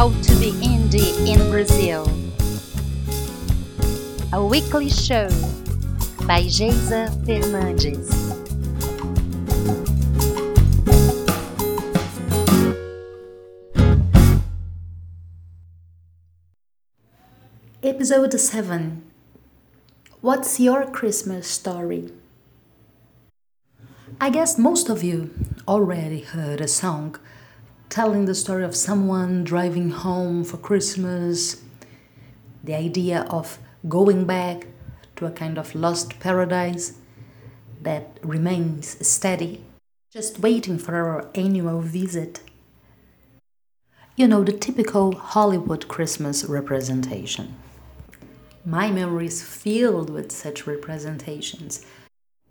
How to be indie in Brazil. A weekly show by Geisa Fernandes. Episode 7 What's your Christmas story? I guess most of you already heard a song telling the story of someone driving home for Christmas, the idea of going back to a kind of lost paradise that remains steady, just waiting for our annual visit. You know, the typical Hollywood Christmas representation. My memory is filled with such representations,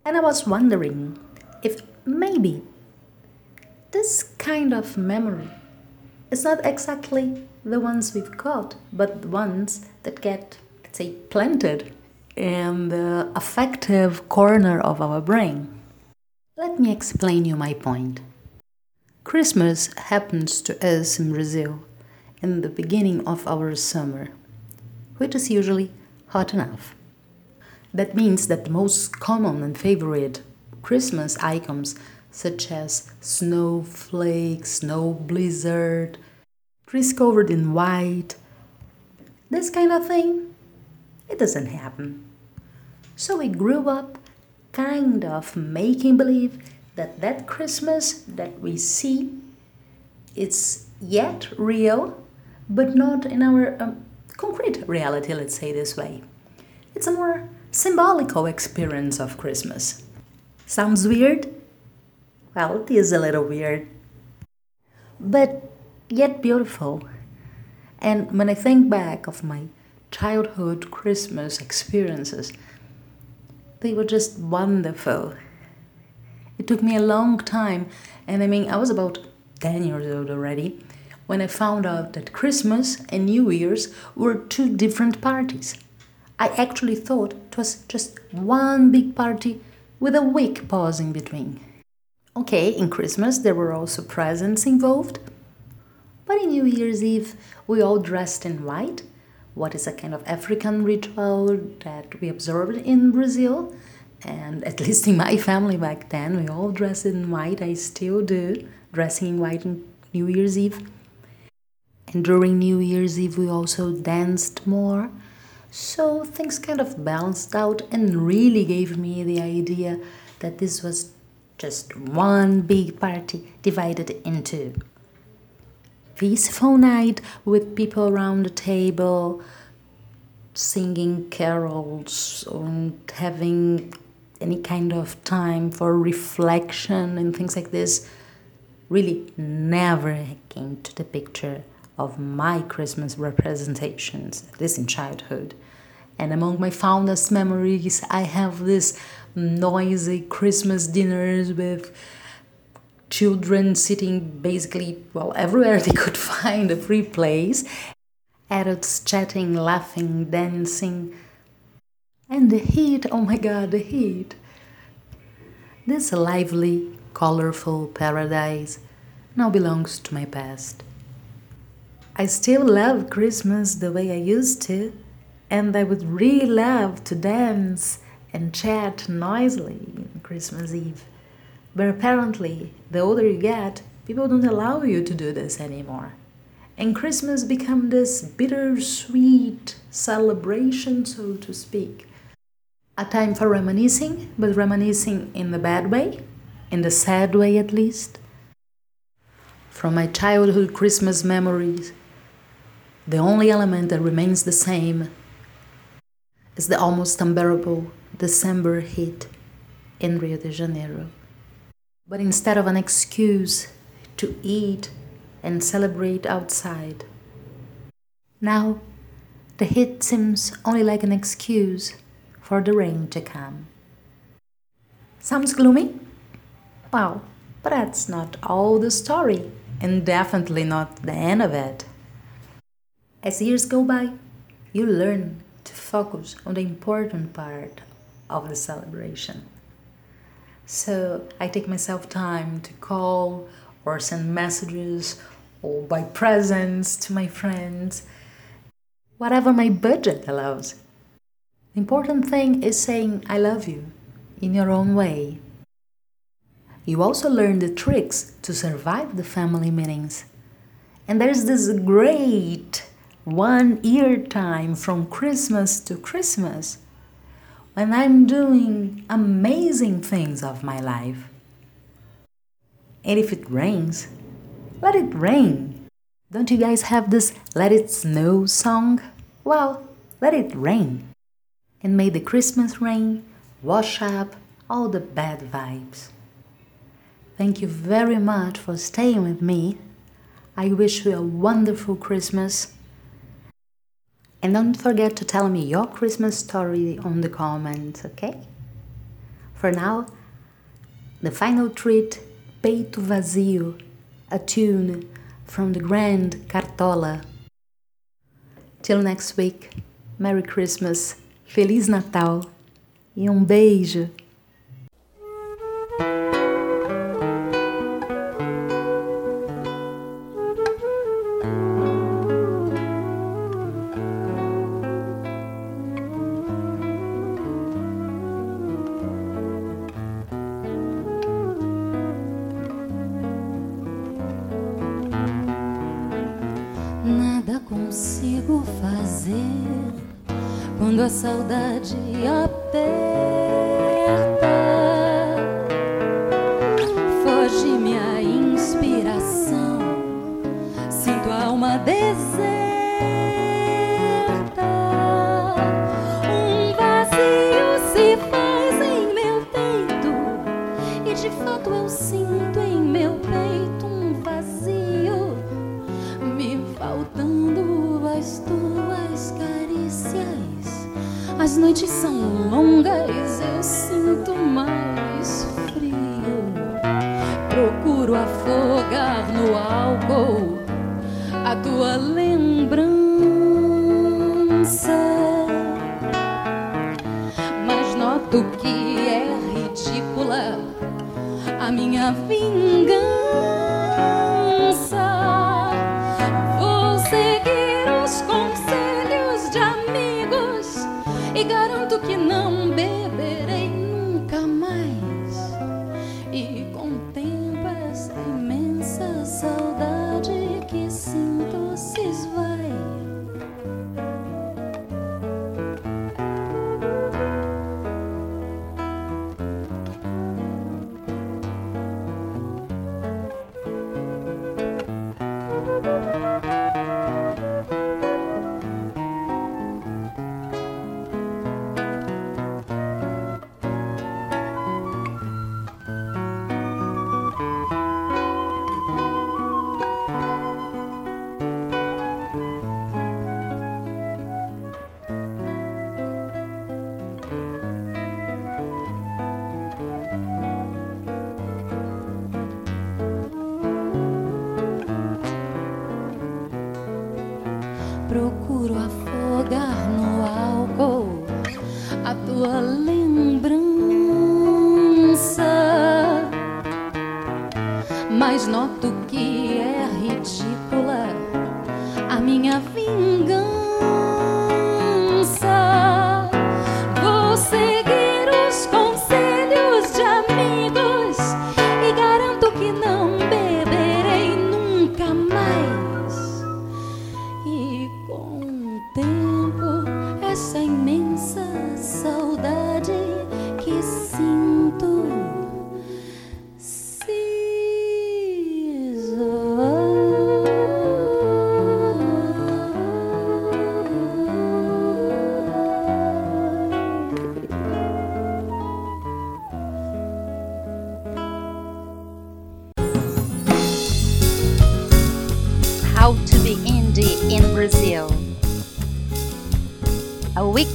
and I was wondering if maybe this kind of memory is not exactly the ones we've got, but the ones that get, let's say, planted in the affective corner of our brain. Let me explain you my point. Christmas happens to us in Brazil in the beginning of our summer, which is usually hot enough. That means that the most common and favorite Christmas icons, such as snowflake, snow blizzard, trees covered in white, this kind of thing, it doesn't happen. So we grew up kind of making believe that that Christmas that we see it's yet real, but not in our um, concrete reality, let's say this way. It's a more symbolical experience of Christmas. Sounds weird? Well, it is a little weird, but yet beautiful. And when I think back of my childhood Christmas experiences, they were just wonderful. It took me a long time, and I mean, I was about 10 years old already when I found out that Christmas and New Year's were two different parties. I actually thought it was just one big party with a week pause in between. Okay, in Christmas there were also presents involved, but in New Year's Eve we all dressed in white, what is a kind of African ritual that we observed in Brazil, and at least in my family back then we all dressed in white. I still do, dressing in white on New Year's Eve. And during New Year's Eve we also danced more. So things kind of balanced out and really gave me the idea that this was just one big party divided into peaceful night with people around the table singing carols and having any kind of time for reflection and things like this really never came to the picture of my Christmas representations, at least in childhood. And among my fondest memories, I have this noisy Christmas dinners with children sitting basically, well, everywhere they could find a free place, adults chatting, laughing, dancing. And the heat, oh my god, the heat. This lively, colorful paradise now belongs to my past. I still love Christmas the way I used to, and I would really love to dance and chat noisily on Christmas Eve. But apparently, the older you get, people don't allow you to do this anymore. And Christmas become this bittersweet celebration, so to speak. A time for reminiscing, but reminiscing in the bad way, in the sad way at least. From my childhood Christmas memories, the only element that remains the same is the almost unbearable December heat in Rio de Janeiro. But instead of an excuse to eat and celebrate outside. Now, the heat seems only like an excuse for the rain to come. Sounds gloomy? Well, but that's not all the story, and definitely not the end of it. As years go by, you learn to focus on the important part of the celebration. So I take myself time to call or send messages or buy presents to my friends, whatever my budget allows. The important thing is saying I love you in your own way. You also learn the tricks to survive the family meetings. And there's this great one year time from Christmas to Christmas when I'm doing amazing things of my life. And if it rains, let it rain. Don't you guys have this Let It Snow song? Well, let it rain. And may the Christmas rain wash up all the bad vibes. Thank you very much for staying with me. I wish you a wonderful Christmas. And don't forget to tell me your Christmas story on the comments, okay? For now, the final treat, Peito Vazio, a tune from the grand Cartola. Till next week, Merry Christmas, Feliz Natal e um beijo! Quando a saudade aperta. Foge minha inspiração, sinto a alma deserta. Um vazio se faz em meu peito, e de fato eu sinto em meu peito As noites são longas, eu sinto mais frio. Procuro afogar no álcool a tua lembrança. Mas noto que é ridícula a minha vingança. E garanto que não beberei a tua lembrança. Mas noto que é ridícula a minha vingança. Vou seguir os conselhos de amigos e garanto que não